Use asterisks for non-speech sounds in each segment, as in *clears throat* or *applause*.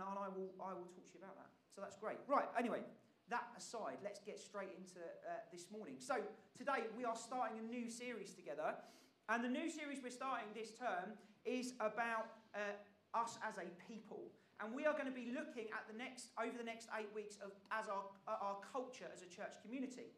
and I will, I will talk to you about that. So that's great. Right, anyway, that aside, let's get straight into uh, this morning. So today we are starting a new series together. And the new series we're starting this term is about uh, us as a people. And we are going to be looking at the next, over the next eight weeks of, as our, our culture as a church community.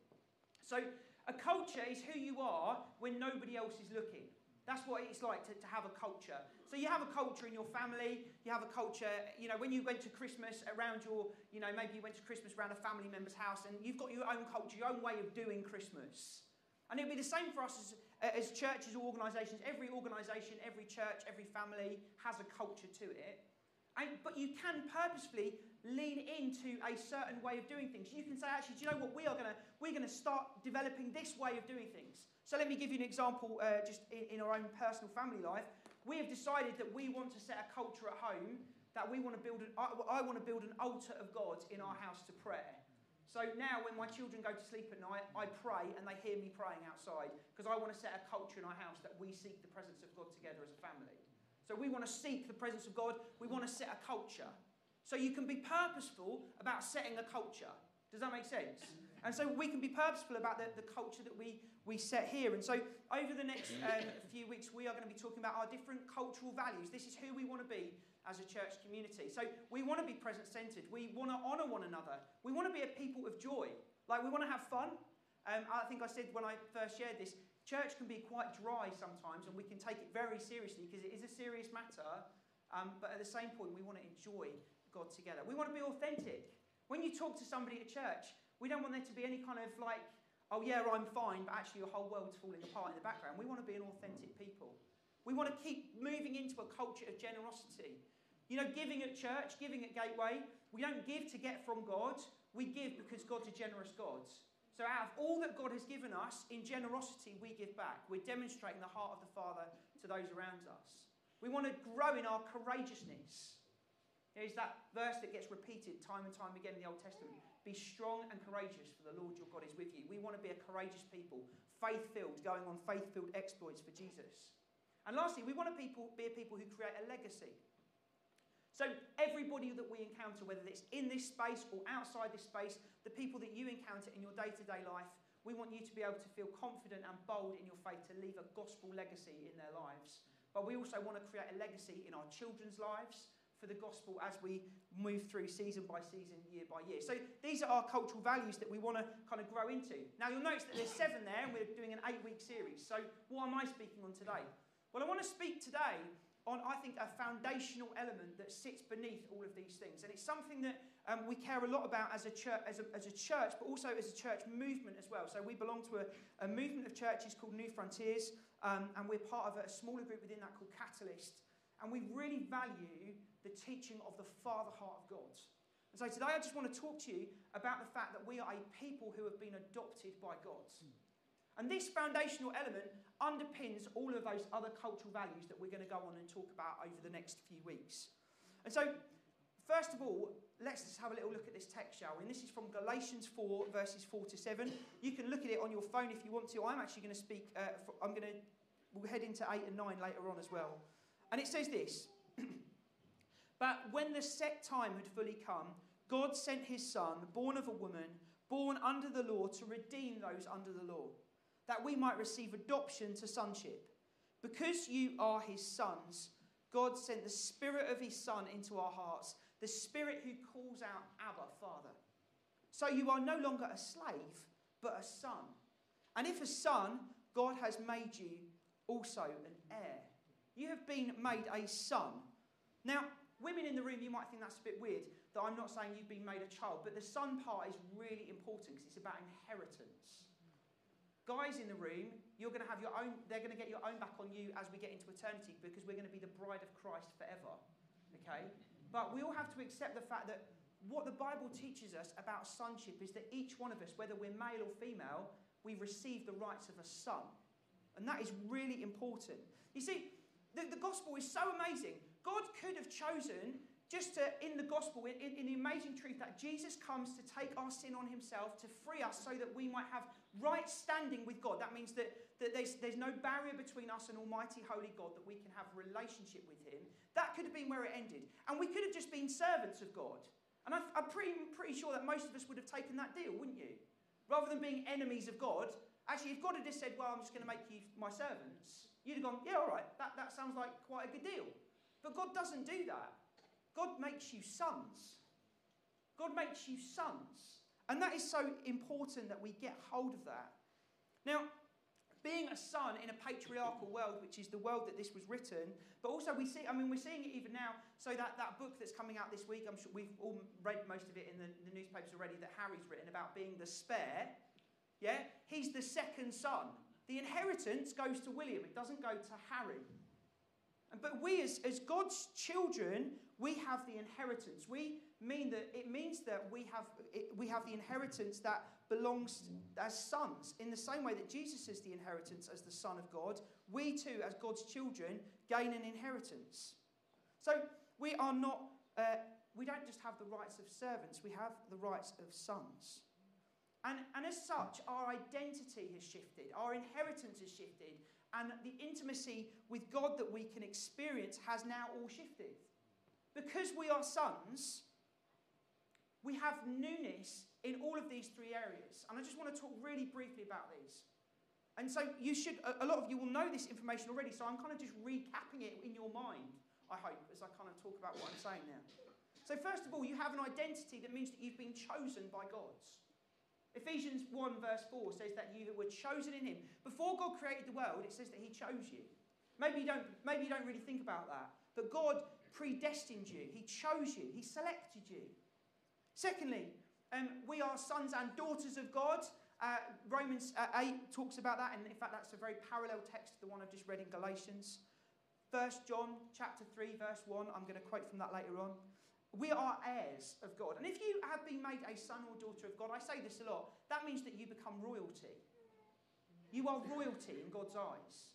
So a culture is who you are when nobody else is looking. That's what it's like to, to have a culture. So you have a culture in your family, you have a culture, you know, when you went to Christmas around your, you know, maybe you went to Christmas around a family member's house and you've got your own culture, your own way of doing Christmas. And it'd be the same for us as, as churches or organisations. Every organisation, every church, every family has a culture to it. And, but you can purposefully lean into a certain way of doing things. You can say, actually, do you know what? We are going to we're going to start developing this way of doing things. So let me give you an example, uh, just in, in our own personal family life. We have decided that we want to set a culture at home that we want to build. An, I, I want to build an altar of God in our house to prayer. So now, when my children go to sleep at night, I pray and they hear me praying outside because I want to set a culture in our house that we seek the presence of God together as a family. So we want to seek the presence of God. We want to set a culture. So you can be purposeful about setting a culture. Does that make sense? And so we can be purposeful about the, the culture that we, we set here. And so over the next um, few weeks, we are going to be talking about our different cultural values. This is who we want to be as a church community. So we want to be present centered. We want to honour one another. We want to be a people of joy. Like we want to have fun. Um, I think I said when I first shared this, church can be quite dry sometimes, and we can take it very seriously because it is a serious matter. Um, but at the same point, we want to enjoy God together. We want to be authentic. When you talk to somebody at church, we don't want there to be any kind of like, oh yeah, I'm fine, but actually your whole world's falling apart in the background. We want to be an authentic people. We want to keep moving into a culture of generosity. You know, giving at church, giving at Gateway, we don't give to get from God, we give because God's a generous God. So, out of all that God has given us, in generosity, we give back. We're demonstrating the heart of the Father to those around us. We want to grow in our courageousness. There's that verse that gets repeated time and time again in the Old Testament. Be strong and courageous, for the Lord your God is with you. We want to be a courageous people, faith filled, going on faith filled exploits for Jesus. And lastly, we want to people, be a people who create a legacy. So, everybody that we encounter, whether it's in this space or outside this space, the people that you encounter in your day to day life, we want you to be able to feel confident and bold in your faith to leave a gospel legacy in their lives. But we also want to create a legacy in our children's lives for the gospel as we move through season by season, year by year. So these are our cultural values that we want to kind of grow into. Now you'll notice that there's seven there, and we're doing an eight-week series. So what am I speaking on today? Well, I want to speak today on, I think, a foundational element that sits beneath all of these things. And it's something that um, we care a lot about as a, church, as, a, as a church, but also as a church movement as well. So we belong to a, a movement of churches called New Frontiers, um, and we're part of a smaller group within that called Catalyst. And we really value the teaching of the Father heart of God. And so today I just want to talk to you about the fact that we are a people who have been adopted by God. And this foundational element underpins all of those other cultural values that we're going to go on and talk about over the next few weeks. And so, first of all, let's just have a little look at this text, shall we? And this is from Galatians 4, verses 4 to 7. You can look at it on your phone if you want to. I'm actually going to speak, uh, I'm going to, we'll head into 8 and 9 later on as well. And it says this *clears throat* But when the set time had fully come, God sent his son, born of a woman, born under the law, to redeem those under the law, that we might receive adoption to sonship. Because you are his sons, God sent the Spirit of his Son into our hearts, the Spirit who calls out, Abba, Father. So you are no longer a slave, but a son. And if a son, God has made you also an heir. You have been made a son. Now, women in the room, you might think that's a bit weird that I'm not saying you've been made a child, but the son part is really important because it's about inheritance. Guys in the room, you're going to have your own, they're going to get your own back on you as we get into eternity because we're going to be the bride of Christ forever. Okay? But we all have to accept the fact that what the Bible teaches us about sonship is that each one of us, whether we're male or female, we receive the rights of a son. And that is really important. You see, the, the gospel is so amazing. God could have chosen just to, in the gospel, in, in, the amazing truth that Jesus comes to take our sin on himself, to free us so that we might have right standing with God. That means that, that there's, there's no barrier between us and Almighty Holy God, that we can have relationship with him. That could have been where it ended. And we could have just been servants of God. And I, am pretty, pretty sure that most of us would have taken that deal, wouldn't you? Rather than being enemies of God, actually, if God had just said, Well, I'm just going to make you my servants, you'd have gone, Yeah, all right, that, that sounds like quite a good deal. But God doesn't do that. God makes you sons. God makes you sons. And that is so important that we get hold of that. Now, being a son in a patriarchal world, which is the world that this was written, but also we see, I mean, we're seeing it even now. So that, that book that's coming out this week, I'm sure we've all read most of it in the, the newspapers already that Harry's written about being the spare. Yeah? He's the second son. The inheritance goes to William, it doesn't go to Harry. But we, as, as God's children, we have the inheritance. We mean that it means that we have, we have the inheritance that belongs as sons. In the same way that Jesus is the inheritance as the Son of God, we too, as God's children, gain an inheritance. So we are not, uh, we don't just have the rights of servants, we have the rights of sons. And, and as such, our identity has shifted, our inheritance has shifted, and the intimacy with God that we can experience has now all shifted. Because we are sons, we have newness in all of these three areas. And I just want to talk really briefly about these. And so you should, a lot of you will know this information already, so I'm kind of just recapping it in your mind, I hope, as I kind of talk about what I'm saying now. So, first of all, you have an identity that means that you've been chosen by God. Ephesians 1, verse 4 says that you were chosen in Him. Before God created the world, it says that He chose you. Maybe you don't, maybe you don't really think about that. But God predestined you, He chose you, He selected you. Secondly, um, we are sons and daughters of God. Uh, Romans uh, 8 talks about that, and in fact, that's a very parallel text to the one I've just read in Galatians. First John chapter 3, verse 1, I'm going to quote from that later on. We are heirs of God. And if you have been made a son or daughter of God, I say this a lot, that means that you become royalty. You are royalty in God's eyes.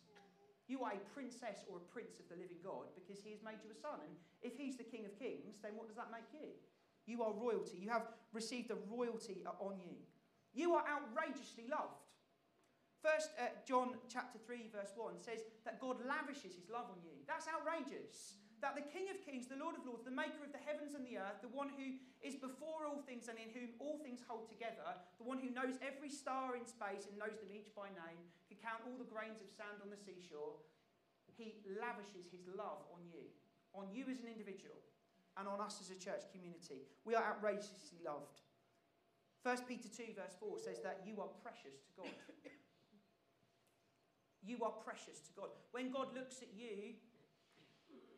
You are a princess or a prince of the living God because he has made you a son. And if he's the king of kings, then what does that make you? You are royalty. You have received a royalty on you. You are outrageously loved. First uh, John chapter 3 verse 1 says that God lavishes his love on you. That's outrageous. That the King of Kings, the Lord of Lords, the maker of the heavens and the earth, the one who is before all things and in whom all things hold together, the one who knows every star in space and knows them each by name, can count all the grains of sand on the seashore, he lavishes his love on you, on you as an individual, and on us as a church community. We are outrageously loved. 1 Peter 2, verse 4 says that you are precious to God. *coughs* You are precious to God. When God looks at you,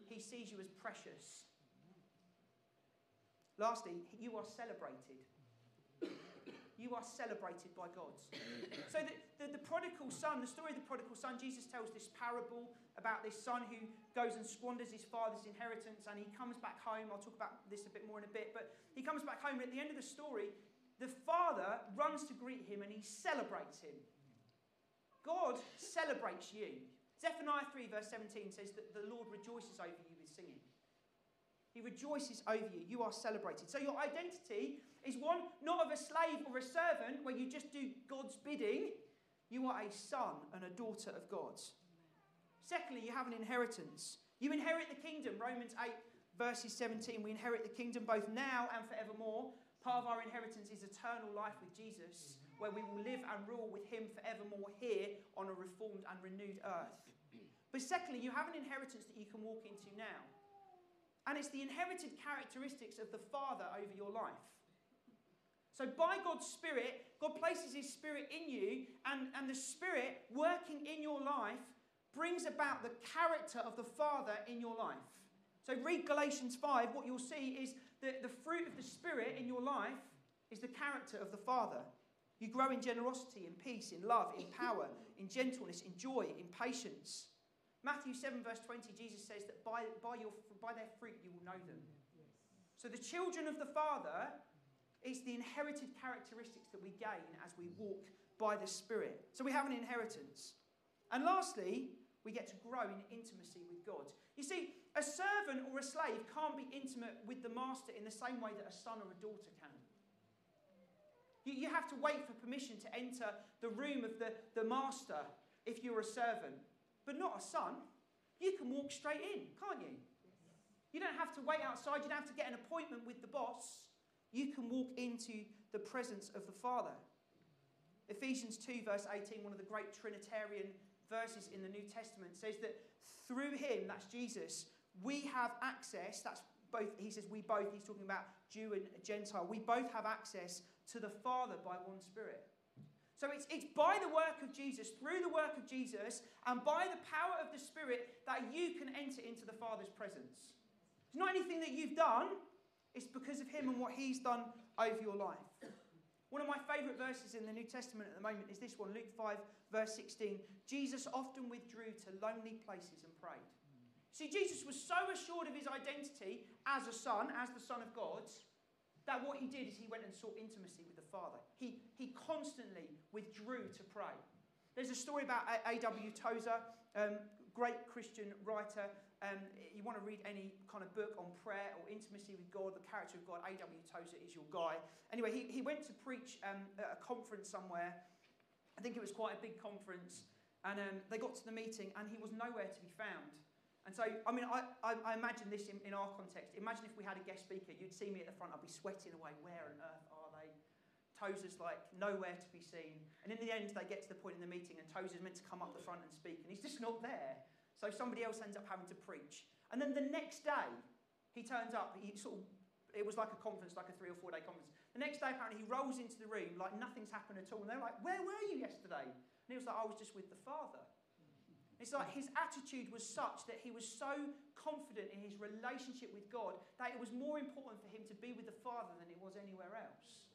he sees you as precious. Lastly, you are celebrated. You are celebrated by God. So, the, the, the, prodigal son, the story of the prodigal son, Jesus tells this parable about this son who goes and squanders his father's inheritance and he comes back home. I'll talk about this a bit more in a bit, but he comes back home. And at the end of the story, the father runs to greet him and he celebrates him. God celebrates you. Zephaniah 3, verse 17 says that the Lord rejoices over you with singing. He rejoices over you. You are celebrated. So your identity is one not of a slave or a servant where you just do God's bidding. You are a son and a daughter of God. Secondly, you have an inheritance. You inherit the kingdom. Romans 8, verses 17. We inherit the kingdom both now and forevermore. Part of our inheritance is eternal life with Jesus where we will live and rule with him forevermore here on a reformed and renewed earth. *clears throat* But secondly, you have an inheritance that you can walk into now. And it's the inherited characteristics of the Father over your life. So, by God's Spirit, God places His Spirit in you, and, and the Spirit working in your life brings about the character of the Father in your life. So, read Galatians 5. What you'll see is that the fruit of the Spirit in your life is the character of the Father. You grow in generosity, in peace, in love, in power, in gentleness, in joy, in patience. Matthew 7, verse 20, Jesus says that by, by, your, by their fruit you will know them. So the children of the Father is the inherited characteristics that we gain as we walk by the Spirit. So we have an inheritance. And lastly, we get to grow in intimacy with God. You see, a servant or a slave can't be intimate with the master in the same way that a son or a daughter can. You, you have to wait for permission to enter the room of the, the master if you're a servant, but not a son. You can walk straight in, can't you? You don't have to wait outside, you don't have to get an appointment with the boss. You can walk into the presence of the Father. Ephesians 2, verse 18, one of the great Trinitarian verses in the New Testament, says that through him, that's Jesus, we have access, that's both, he says we both, he's talking about Jew and Gentile, we both have access to the Father by one Spirit. So it's, it's by the work of Jesus, through the work of Jesus, and by the power of the Spirit that you can enter into the Father's presence. It's not anything that you've done, it's because of Him and what He's done over your life. One of my favourite verses in the New Testament at the moment is this one, Luke 5, verse 16. Jesus often withdrew to lonely places and prayed. See, Jesus was so assured of his identity as a son, as the Son of God, that what he did is he went and sought intimacy with the Father. He, he constantly withdrew to pray. There's a story about A.W. Tozer, um, great Christian writer. Um, you want to read any kind of book on prayer or intimacy with God, the character of God, A.W. Tozer is your guy. Anyway, he, he went to preach um, at a conference somewhere. I think it was quite a big conference. And um, they got to the meeting, and he was nowhere to be found. And so, I mean, I, I, I imagine this in, in, our context. Imagine if we had a guest speaker, you'd see me at the front, I'd be sweating away. Where on earth are they? Tozer's like nowhere to be seen. And in the end, they get to the point in the meeting, and Tozer's meant to come up the front and speak, and he's just not there. So somebody else ends up having to preach. And then the next day, he turns up. He sort of, it was like a conference, like a three or four day conference. The next day, apparently, he rolls into the room like nothing's happened at all. And they're like, Where were you yesterday? And he was like, I was just with the Father. It's like his attitude was such that he was so confident in his relationship with God that it was more important for him to be with the Father than it was anywhere else.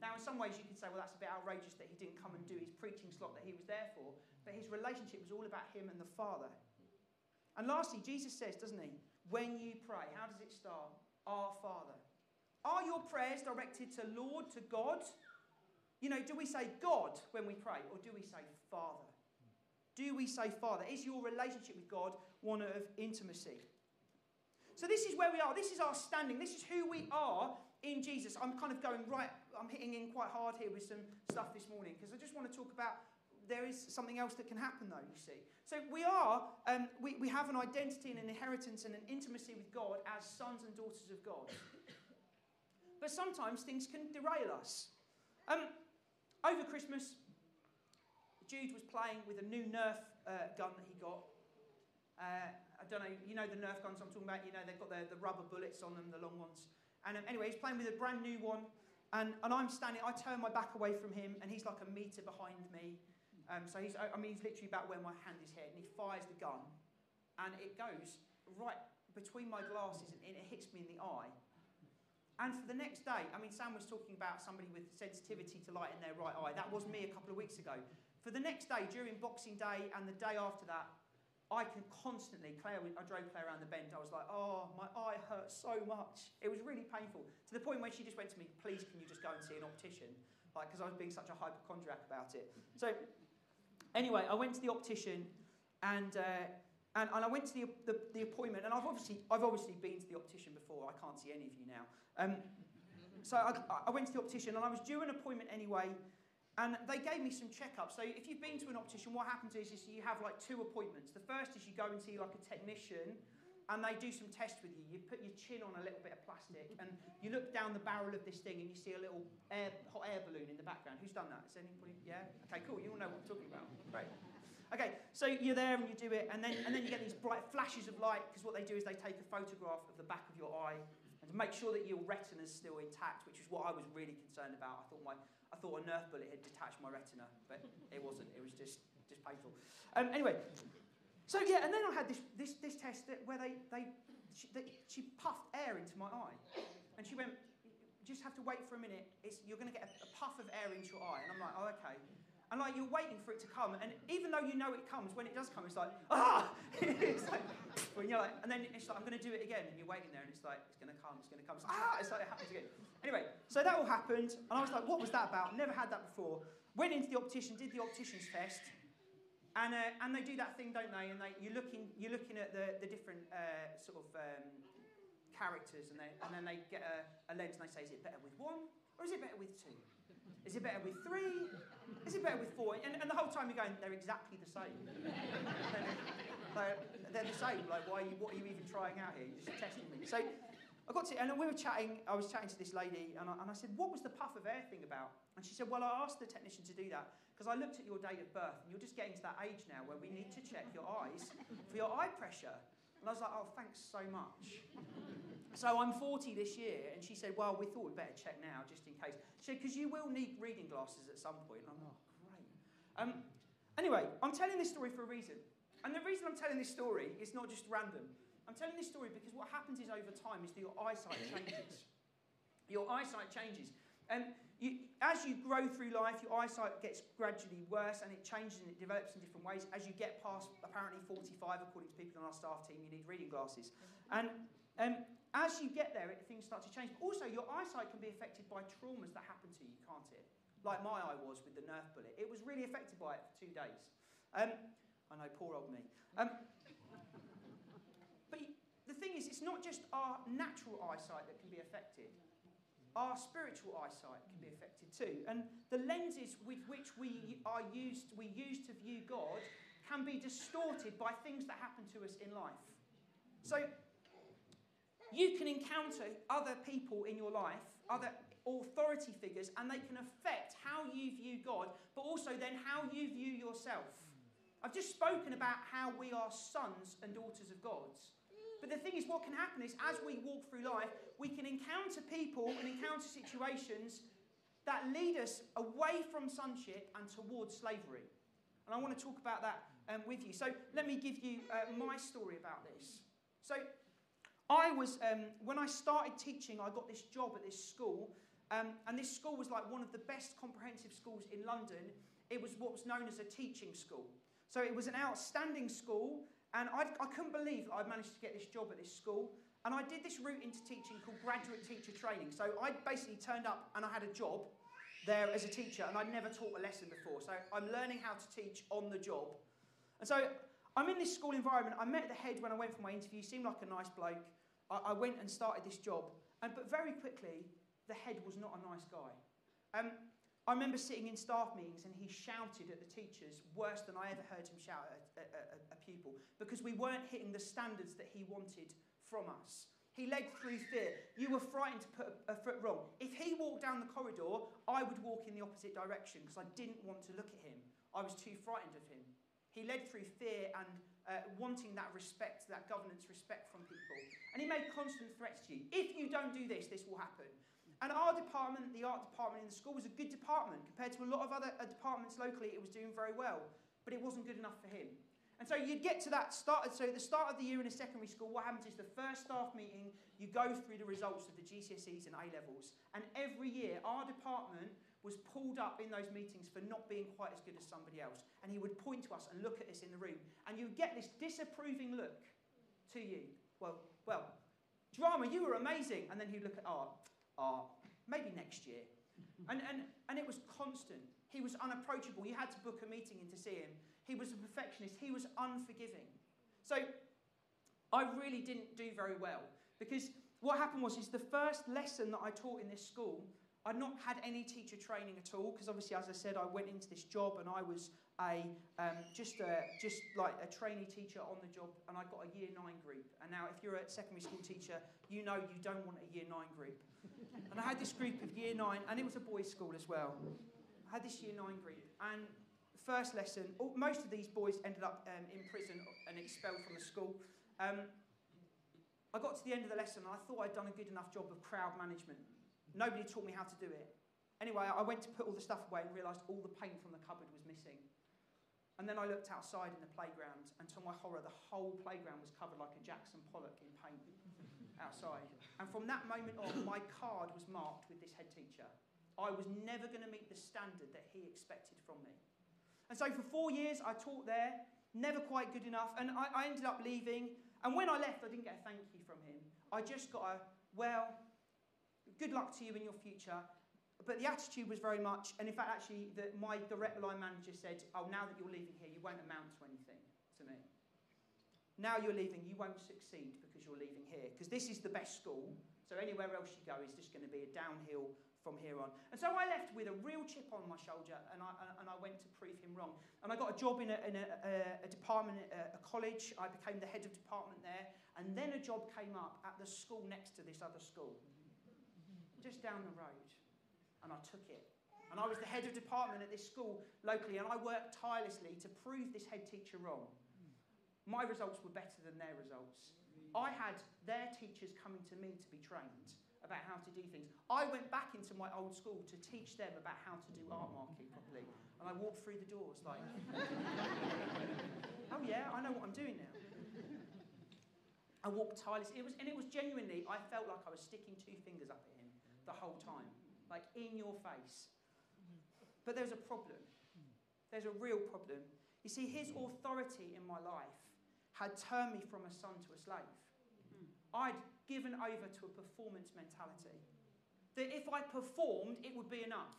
Now, in some ways, you could say, well, that's a bit outrageous that he didn't come and do his preaching slot that he was there for, but his relationship was all about him and the Father. And lastly, Jesus says, doesn't he, when you pray, how does it start? Our Father. Are your prayers directed to Lord, to God? You know, do we say God when we pray, or do we say Father? Do we say Father? Is your relationship with God one of intimacy? So, this is where we are. This is our standing. This is who we are in Jesus. I'm kind of going right, I'm hitting in quite hard here with some stuff this morning because I just want to talk about there is something else that can happen, though, you see. So, we are, um, we, we have an identity and an inheritance and an intimacy with God as sons and daughters of God. But sometimes things can derail us. Um, over Christmas, Jude was playing with a new Nerf uh, gun that he got. Uh, I don't know, you know the Nerf guns I'm talking about, you know, they've got the, the rubber bullets on them, the long ones. And um, anyway, he's playing with a brand new one. And, and I'm standing, I turn my back away from him, and he's like a metre behind me. Um, so he's, I mean, he's literally about where my hand is here, and he fires the gun, and it goes right between my glasses, and it hits me in the eye. And for the next day, I mean, Sam was talking about somebody with sensitivity to light in their right eye. That was me a couple of weeks ago. For the next day, during Boxing Day and the day after that, I can constantly, Claire, I drove Claire around the bend. I was like, oh, my eye hurts so much. It was really painful. To the point where she just went to me, please, can you just go and see an optician? Like, because I was being such a hypochondriac about it. So, anyway, I went to the optician and, uh, and, and I went to the, the, the, appointment. And I've obviously, I've obviously been to the optician before. I can't see any of you now. Um, so I, I went to the optician and I was due an appointment anyway and they gave me some checkups. So if you've been to an optician, what happens is, is you have like two appointments. The first is you go and see like a technician and they do some tests with you. You put your chin on a little bit of plastic and you look down the barrel of this thing and you see a little air, hot air balloon in the background. Who's done that? Is anybody? Yeah? Okay, cool. You all know what I'm talking about. Great. Okay, so you're there and you do it, and then, and then you get these bright flashes of light because what they do is they take a photograph of the back of your eye and to make sure that your retina's still intact, which is what I was really concerned about. I thought my I thought a Nerf bullet had detached my retina, but it wasn't. It was just, just painful. Um, anyway, so yeah, and then I had this, this, this test that, where they, they, she, they, she puffed air into my eye. And she went, just have to wait for a minute. It's, you're going to get a, a puff of air into your eye. And I'm like, oh, okay. And like you're waiting for it to come, and even though you know it comes, when it does come, it's like ah, *laughs* it's like when you're like, and then it's like I'm going to do it again, and you're waiting there, and it's like it's going to come, it's going to come, it's like, ah, it's like it happens again. Anyway, so that all happened, and I was like, what was that about? Never had that before. Went into the optician, did the optician's test, And, uh, and they do that thing, don't they? And they, you're, looking, you're looking at the, the different uh, sort of um, characters, and, they, and then they get a, a lens and they say, is it better with one or is it better with two? Is it better with three? Is it better with four? And, and the whole time you're going, they're exactly the same. *laughs* they're, they're, the same. Like, why are you, what are you even trying out here? You're just testing me. So I got to, and we were chatting, I was chatting to this lady, and I, and I said, what was the puff of air thing about? And she said, well, I asked the technician to do that because I looked at your date of birth, and you're just getting to that age now where we need to check your eyes for your eye pressure. And I was like, oh, thanks so much. So I'm 40 this year, and she said, well, we thought we'd better check now, just in case. She said, because you will need reading glasses at some point. And I'm like, oh, great. Um, anyway, I'm telling this story for a reason. And the reason I'm telling this story is not just random. I'm telling this story because what happens is over time is that your eyesight changes. your eyesight changes. And you, as you grow through life, your eyesight gets gradually worse and it changes and it develops in different ways. As you get past apparently 45, according to people on our staff team, you need reading glasses. And um, as you get there, it, things start to change. But also, your eyesight can be affected by traumas that happen to you, can't it? Like my eye was with the Nerf bullet. It was really affected by it for two days. Um, I know, poor old me. Um, is, it's not just our natural eyesight that can be affected. Our spiritual eyesight can be affected too. And the lenses with which we are used, we use to view God can be distorted by things that happen to us in life. So you can encounter other people in your life, other authority figures, and they can affect how you view God, but also then how you view yourself. I've just spoken about how we are sons and daughters of God's. But the thing is, what can happen is as we walk through life, we can encounter people and encounter situations that lead us away from sonship and towards slavery. And I want to talk about that um, with you. So let me give you uh, my story about this. So I was, um, when I started teaching, I got this job at this school, um, and this school was like one of the best comprehensive schools in London. It was what was known as a teaching school. So it was an outstanding school, and I could not believe that I'd managed to get this job at this school. And I did this route into teaching called graduate teacher training. So I basically turned up and I had a job there as a teacher, and I'd never taught a lesson before. So I'm learning how to teach on the job. And so I'm in this school environment. I met the head when I went for my interview, seemed like a nice bloke. I, I went and started this job, and, but very quickly, the head was not a nice guy. Um, I remember sitting in staff meetings and he shouted at the teachers worse than I ever heard him shout at a, a, a, pupil because we weren't hitting the standards that he wanted from us. He led through fear. You were frightened to put a, a foot wrong. If he walked down the corridor, I would walk in the opposite direction because I didn't want to look at him. I was too frightened of him. He led through fear and uh, wanting that respect, that governance respect from people. And he made constant threats to you. If you don't do this, this will happen. And our department, the art department in the school, was a good department. Compared to a lot of other uh, departments locally, it was doing very well. But it wasn't good enough for him. And so you'd get to that start. So at the start of the year in a secondary school, what happens is the first staff meeting, you go through the results of the GCSEs and A levels. And every year, our department was pulled up in those meetings for not being quite as good as somebody else. And he would point to us and look at us in the room. And you would get this disapproving look to you. Well, well, drama, you were amazing. And then he'd look at art, maybe next year. And, and, and it was constant. He was unapproachable. You had to book a meeting in to see him. He was a perfectionist. He was unforgiving. So I really didn't do very well because what happened was is the first lesson that I taught in this school I'd not had any teacher training at all because obviously, as I said, I went into this job and I was a um, just a, just like a trainee teacher on the job, and I got a year nine group. And now, if you're a secondary school teacher, you know you don't want a year nine group. *laughs* and I had this group of year nine, and it was a boys' school as well. I had this year nine group, and first lesson, most of these boys ended up um, in prison and expelled from the school. Um, I got to the end of the lesson and I thought I'd done a good enough job of crowd management. Nobody taught me how to do it. Anyway, I went to put all the stuff away and realised all the paint from the cupboard was missing. And then I looked outside in the playground, and to my horror, the whole playground was covered like a Jackson Pollock in paint *laughs* outside. And from that moment on, my card was marked with this head teacher. I was never going to meet the standard that he expected from me. And so for four years, I taught there, never quite good enough, and I, I ended up leaving. And when I left, I didn't get a thank you from him. I just got a, well, good luck to you in your future. But the attitude was very much, and in fact, actually, the, my direct line manager said, "Oh, now that you're leaving here, you won't amount to anything to me. Now you're leaving, you won't succeed because you're leaving here, because this is the best school. So anywhere else you go is just going to be a downhill from here on. And so I left with a real chip on my shoulder, and I, uh, and I went to prove him wrong. And I got a job in a, in a, a, a department, a, a college. I became the head of department there, and then a job came up at the school next to this other school, just down the road and I took it. And I was the head of department at this school locally, and I worked tirelessly to prove this head teacher wrong. My results were better than their results. I had their teachers coming to me to be trained about how to do things. I went back into my old school to teach them about how to do art marking properly. And I walked through the doors like, *laughs* oh yeah, I know what I'm doing now. I walked tirelessly. It was, and it was genuinely, I felt like I was sticking two fingers up at him the whole time like in your face. But there's a problem. There's a real problem. You see, his authority in my life had turned me from a son to a slave. I'd given over to a performance mentality. That if I performed, it would be enough.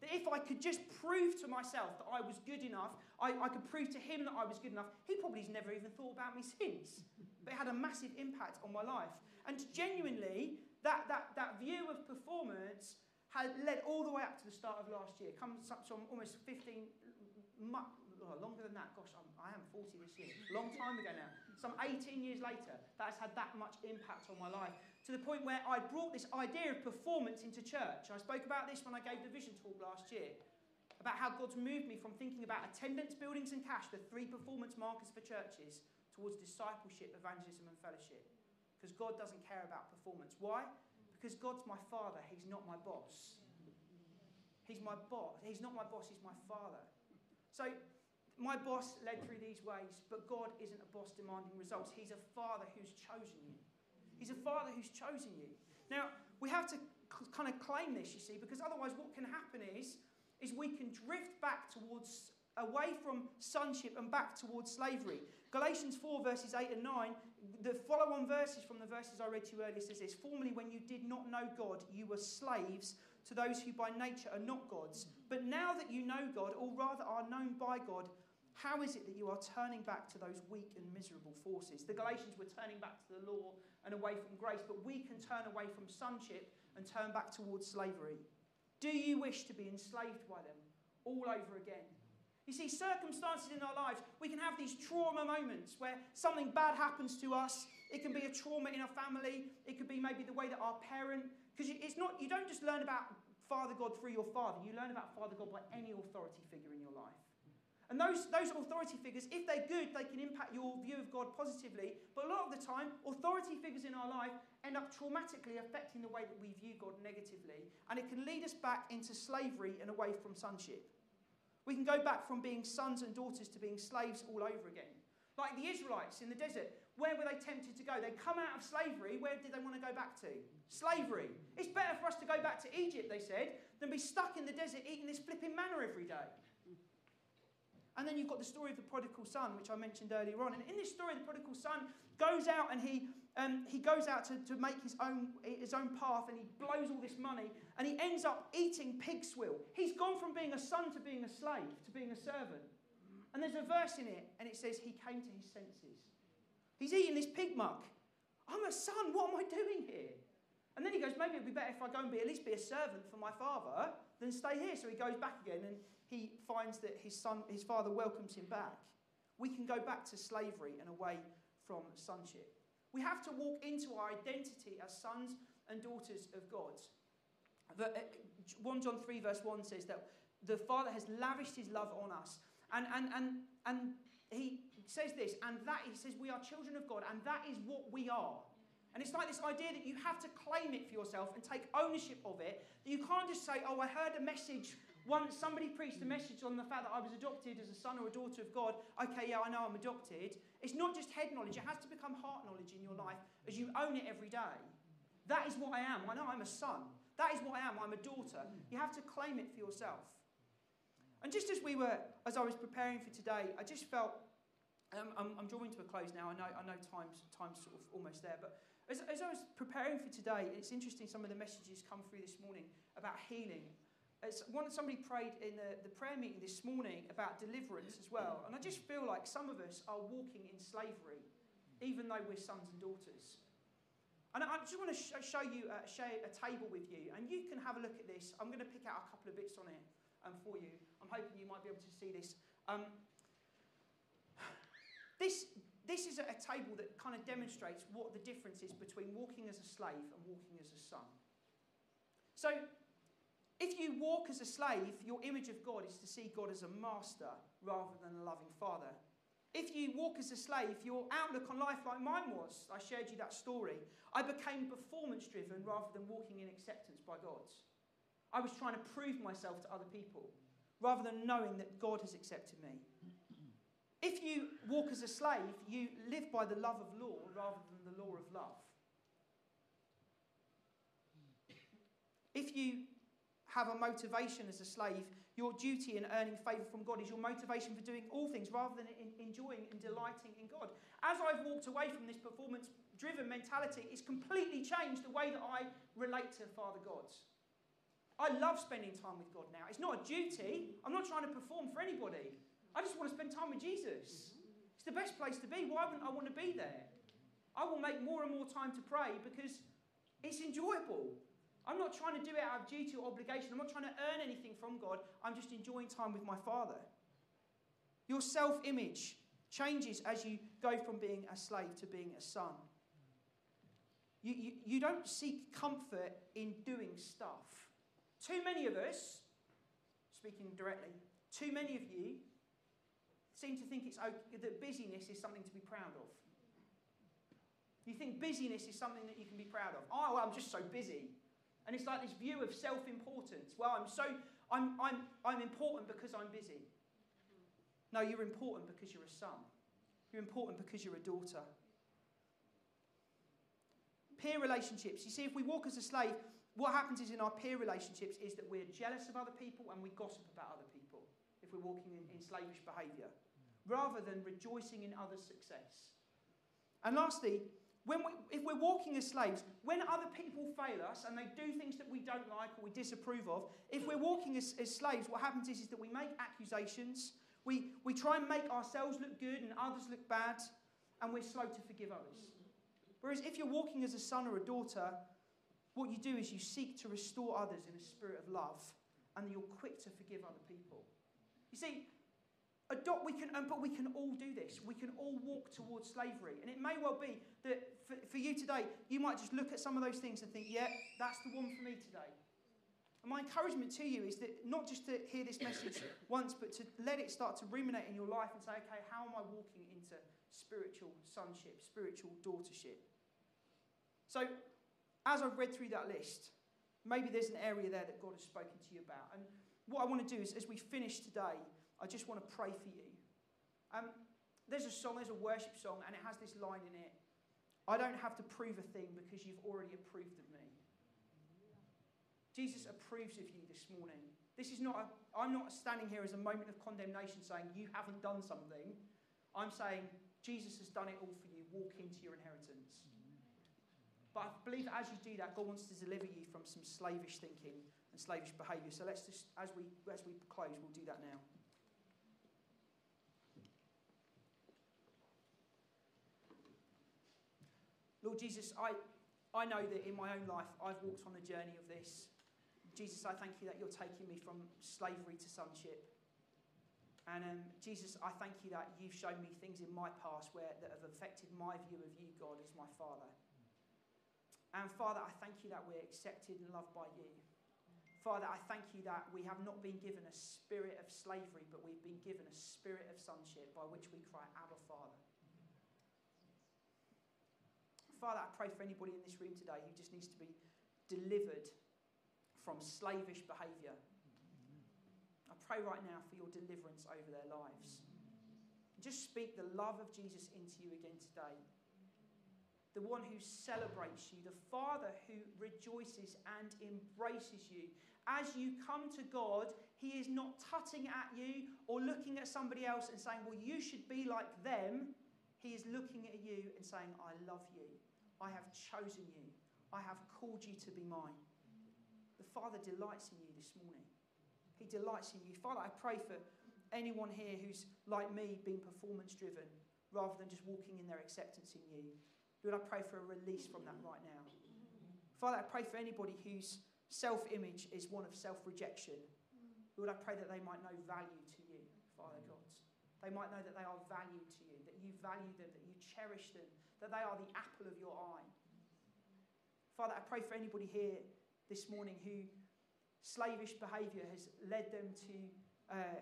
That if I could just prove to myself that I was good enough, I, I could prove to him that I was good enough, he probably has never even thought about me since. But it had a massive impact on my life. And genuinely, that, that, that view of performance had led all the way up to the start of last year, comes up to almost 15, much, oh, longer than that. Gosh, I'm, I am 40 this year. Long time ago now. Some 18 years later, that has had that much impact on my life. To the point where I brought this idea of performance into church. I spoke about this when I gave the vision talk last year. About how God's moved me from thinking about attendance, buildings, and cash, the three performance markers for churches, towards discipleship, evangelism, and fellowship. Because God doesn't care about performance. Why? Because God's my father, he's not my boss. He's my boss. He's not my boss, he's my father. So my boss led through these ways, but God isn't a boss demanding results. He's a father who's chosen you. He's a father who's chosen you. Now, we have to kind of claim this, you see, because otherwise what can happen is, is we can drift back towards away from sonship and back towards slavery. Galatians 4, verses 8 and 9 the follow on verses from the verses I read to you earlier says this Formerly, when you did not know God, you were slaves to those who by nature are not gods. But now that you know God, or rather are known by God, how is it that you are turning back to those weak and miserable forces? The Galatians were turning back to the law and away from grace, but we can turn away from sonship and turn back towards slavery. Do you wish to be enslaved by them all over again? You see, circumstances in our lives, we can have these trauma moments where something bad happens to us. It can be a trauma in our family. It could be maybe the way that our parent, because it's not, you don't just learn about Father God through your father, you learn about Father God by any authority figure in your life. And those, those authority figures, if they're good, they can impact your view of God positively. But a lot of the time, authority figures in our life end up traumatically affecting the way that we view God negatively. And it can lead us back into slavery and away from sonship. We can go back from being sons and daughters to being slaves all over again. Like the Israelites in the desert, where were they tempted to go? They come out of slavery, where did they want to go back to? Slavery. It's better for us to go back to Egypt, they said, than be stuck in the desert eating this flipping manna every day. And then you've got the story of the prodigal son, which I mentioned earlier on. And in this story, the prodigal son goes out and he um, he goes out to, to make his own, his own path and he blows all this money and he ends up eating pig swill. He's gone from being a son to being a slave, to being a servant. And there's a verse in it and it says, He came to his senses. He's eating this pig muck. I'm a son, what am I doing here? And then he goes, Maybe it'd be better if I go and be, at least be a servant for my father than stay here. So he goes back again and he finds that his, son, his father welcomes him back. We can go back to slavery and away from sonship. We have to walk into our identity as sons and daughters of God. Uh, 1 John 3, verse 1 says that the Father has lavished his love on us. And, and, and, and he says this, and that he says we are children of God, and that is what we are. And it's like this idea that you have to claim it for yourself and take ownership of it. You can't just say, oh, I heard a message once somebody preached a message on the fact that I was adopted as a son or a daughter of God. Okay, yeah, I know I'm adopted. It's not just head knowledge, it has to become heart knowledge in your life as you own it every day. That is what I am. I know I'm a son. That is what I am. I'm a daughter. You have to claim it for yourself. And just as we were, as I was preparing for today, I just felt um, I'm, I'm, drawing to a close now. I know, I know time's, time's sort of almost there, but As, as I was preparing for today, it's interesting some of the messages come through this morning about healing. As one, somebody prayed in the, the prayer meeting this morning about deliverance as well. And I just feel like some of us are walking in slavery, even though we're sons and daughters. And I just want to sh- show you, uh, share a table with you, and you can have a look at this. I'm going to pick out a couple of bits on it um, for you. I'm hoping you might be able to see this. Um, *sighs* this this is a table that kind of demonstrates what the difference is between walking as a slave and walking as a son. So, if you walk as a slave, your image of God is to see God as a master rather than a loving father. If you walk as a slave, your outlook on life, like mine was, I shared you that story. I became performance driven rather than walking in acceptance by God. I was trying to prove myself to other people rather than knowing that God has accepted me. If you walk as a slave, you live by the love of law rather than the law of love. If you have a motivation as a slave, your duty in earning favour from God is your motivation for doing all things rather than enjoying and delighting in God. As I've walked away from this performance driven mentality, it's completely changed the way that I relate to Father God. I love spending time with God now. It's not a duty, I'm not trying to perform for anybody. I just want to spend time with Jesus. It's the best place to be. Why wouldn't I want to be there? I will make more and more time to pray because it's enjoyable. I'm not trying to do it out of duty or obligation. I'm not trying to earn anything from God. I'm just enjoying time with my Father. Your self image changes as you go from being a slave to being a son. You, you, you don't seek comfort in doing stuff. Too many of us, speaking directly, too many of you seem to think it's okay, that busyness is something to be proud of. You think busyness is something that you can be proud of. Oh, well, I'm just so busy. And it's like this view of self importance. Well, I'm so, I'm, I'm, I'm important because I'm busy. No, you're important because you're a son. You're important because you're a daughter. Peer relationships. You see, if we walk as a slave, what happens is in our peer relationships is that we're jealous of other people and we gossip about other people if we're walking in, in slavish behaviour rather than rejoicing in others' success. And lastly, when we, if we're walking as slaves, when other people fail us and they do things that we don't like or we disapprove of, if we're walking as, as slaves, what happens is, is that we make accusations, we, we try and make ourselves look good and others look bad, and we're slow to forgive others. Whereas if you're walking as a son or a daughter, what you do is you seek to restore others in a spirit of love, and you're quick to forgive other people. You see, Adopt, we can, but we can all do this. We can all walk towards slavery. And it may well be that for, for you today, you might just look at some of those things and think, yeah, that's the one for me today. And my encouragement to you is that not just to hear this message *coughs* once, but to let it start to ruminate in your life and say, okay, how am I walking into spiritual sonship, spiritual daughtership? So, as I've read through that list, maybe there's an area there that God has spoken to you about. And what I want to do is, as we finish today, I just want to pray for you. Um, there's a song, there's a worship song, and it has this line in it I don't have to prove a thing because you've already approved of me. Jesus approves of you this morning. This is not, a, I'm not standing here as a moment of condemnation saying you haven't done something. I'm saying Jesus has done it all for you. Walk into your inheritance. But I believe as you do that, God wants to deliver you from some slavish thinking and slavish behavior. So let's just, as we, as we close, we'll do that now. Lord Jesus, I, I know that in my own life I've walked on the journey of this. Jesus, I thank you that you're taking me from slavery to sonship. And um, Jesus, I thank you that you've shown me things in my past where, that have affected my view of you, God, as my Father. And Father, I thank you that we're accepted and loved by you. Father, I thank you that we have not been given a spirit of slavery, but we've been given a spirit of sonship by which we cry, Abba, Father. Father, I pray for anybody in this room today who just needs to be delivered from slavish behaviour. I pray right now for your deliverance over their lives. Just speak the love of Jesus into you again today. The one who celebrates you, the Father who rejoices and embraces you. As you come to God, He is not tutting at you or looking at somebody else and saying, Well, you should be like them. He is looking at you and saying, I love you. I have chosen you. I have called you to be mine. The Father delights in you this morning. He delights in you. Father, I pray for anyone here who's like me, being performance driven rather than just walking in their acceptance in you. Lord, I pray for a release from that right now. Father, I pray for anybody whose self image is one of self rejection. Lord, I pray that they might know value to you, Father God. They might know that they are valued to you, that you value them, that you cherish them, that they are the apple of your eye. Father, I pray for anybody here this morning who slavish behaviour has led them to uh,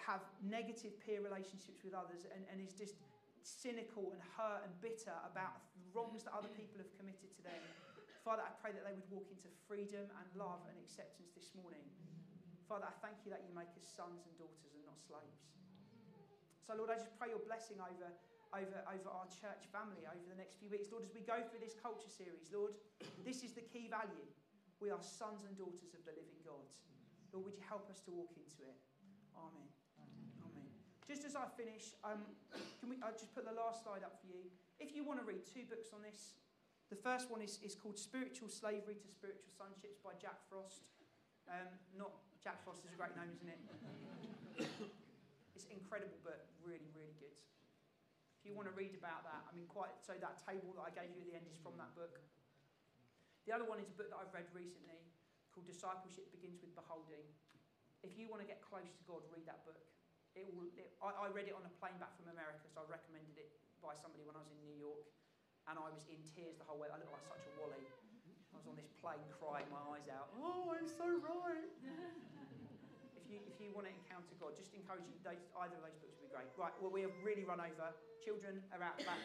have negative peer relationships with others and, and is just cynical and hurt and bitter about wrongs that other people have committed to them. Father, I pray that they would walk into freedom and love and acceptance this morning. Father, I thank you that you make us sons and daughters and not slaves. So, Lord, I just pray your blessing over, over, over our church family over the next few weeks. Lord, as we go through this culture series, Lord, this is the key value. We are sons and daughters of the living God. Lord, would you help us to walk into it? Amen. amen. Just as I finish, um, can we, I'll just put the last slide up for you. If you want to read two books on this, the first one is, is called Spiritual Slavery to Spiritual Sonships by Jack Frost. Um, not Jack Frost is a great name, isn't it? *coughs* it's incredible, but really, really good. You want to read about that, I mean, quite so that table that I gave you at the end is from that book. The other one is a book that I've read recently called Discipleship Begins with Beholding. If you want to get close to God, read that book. It will, it, I, I read it on a plane back from America, so I recommended it by somebody when I was in New York, and I was in tears the whole way. I looked like such a wally. I was on this plane crying my eyes out. Oh, I'm so right. *laughs* if you if you want to encounter God, just encourage you. Those, either of those books would be great. Right. Well, we have really run over. Children are out back.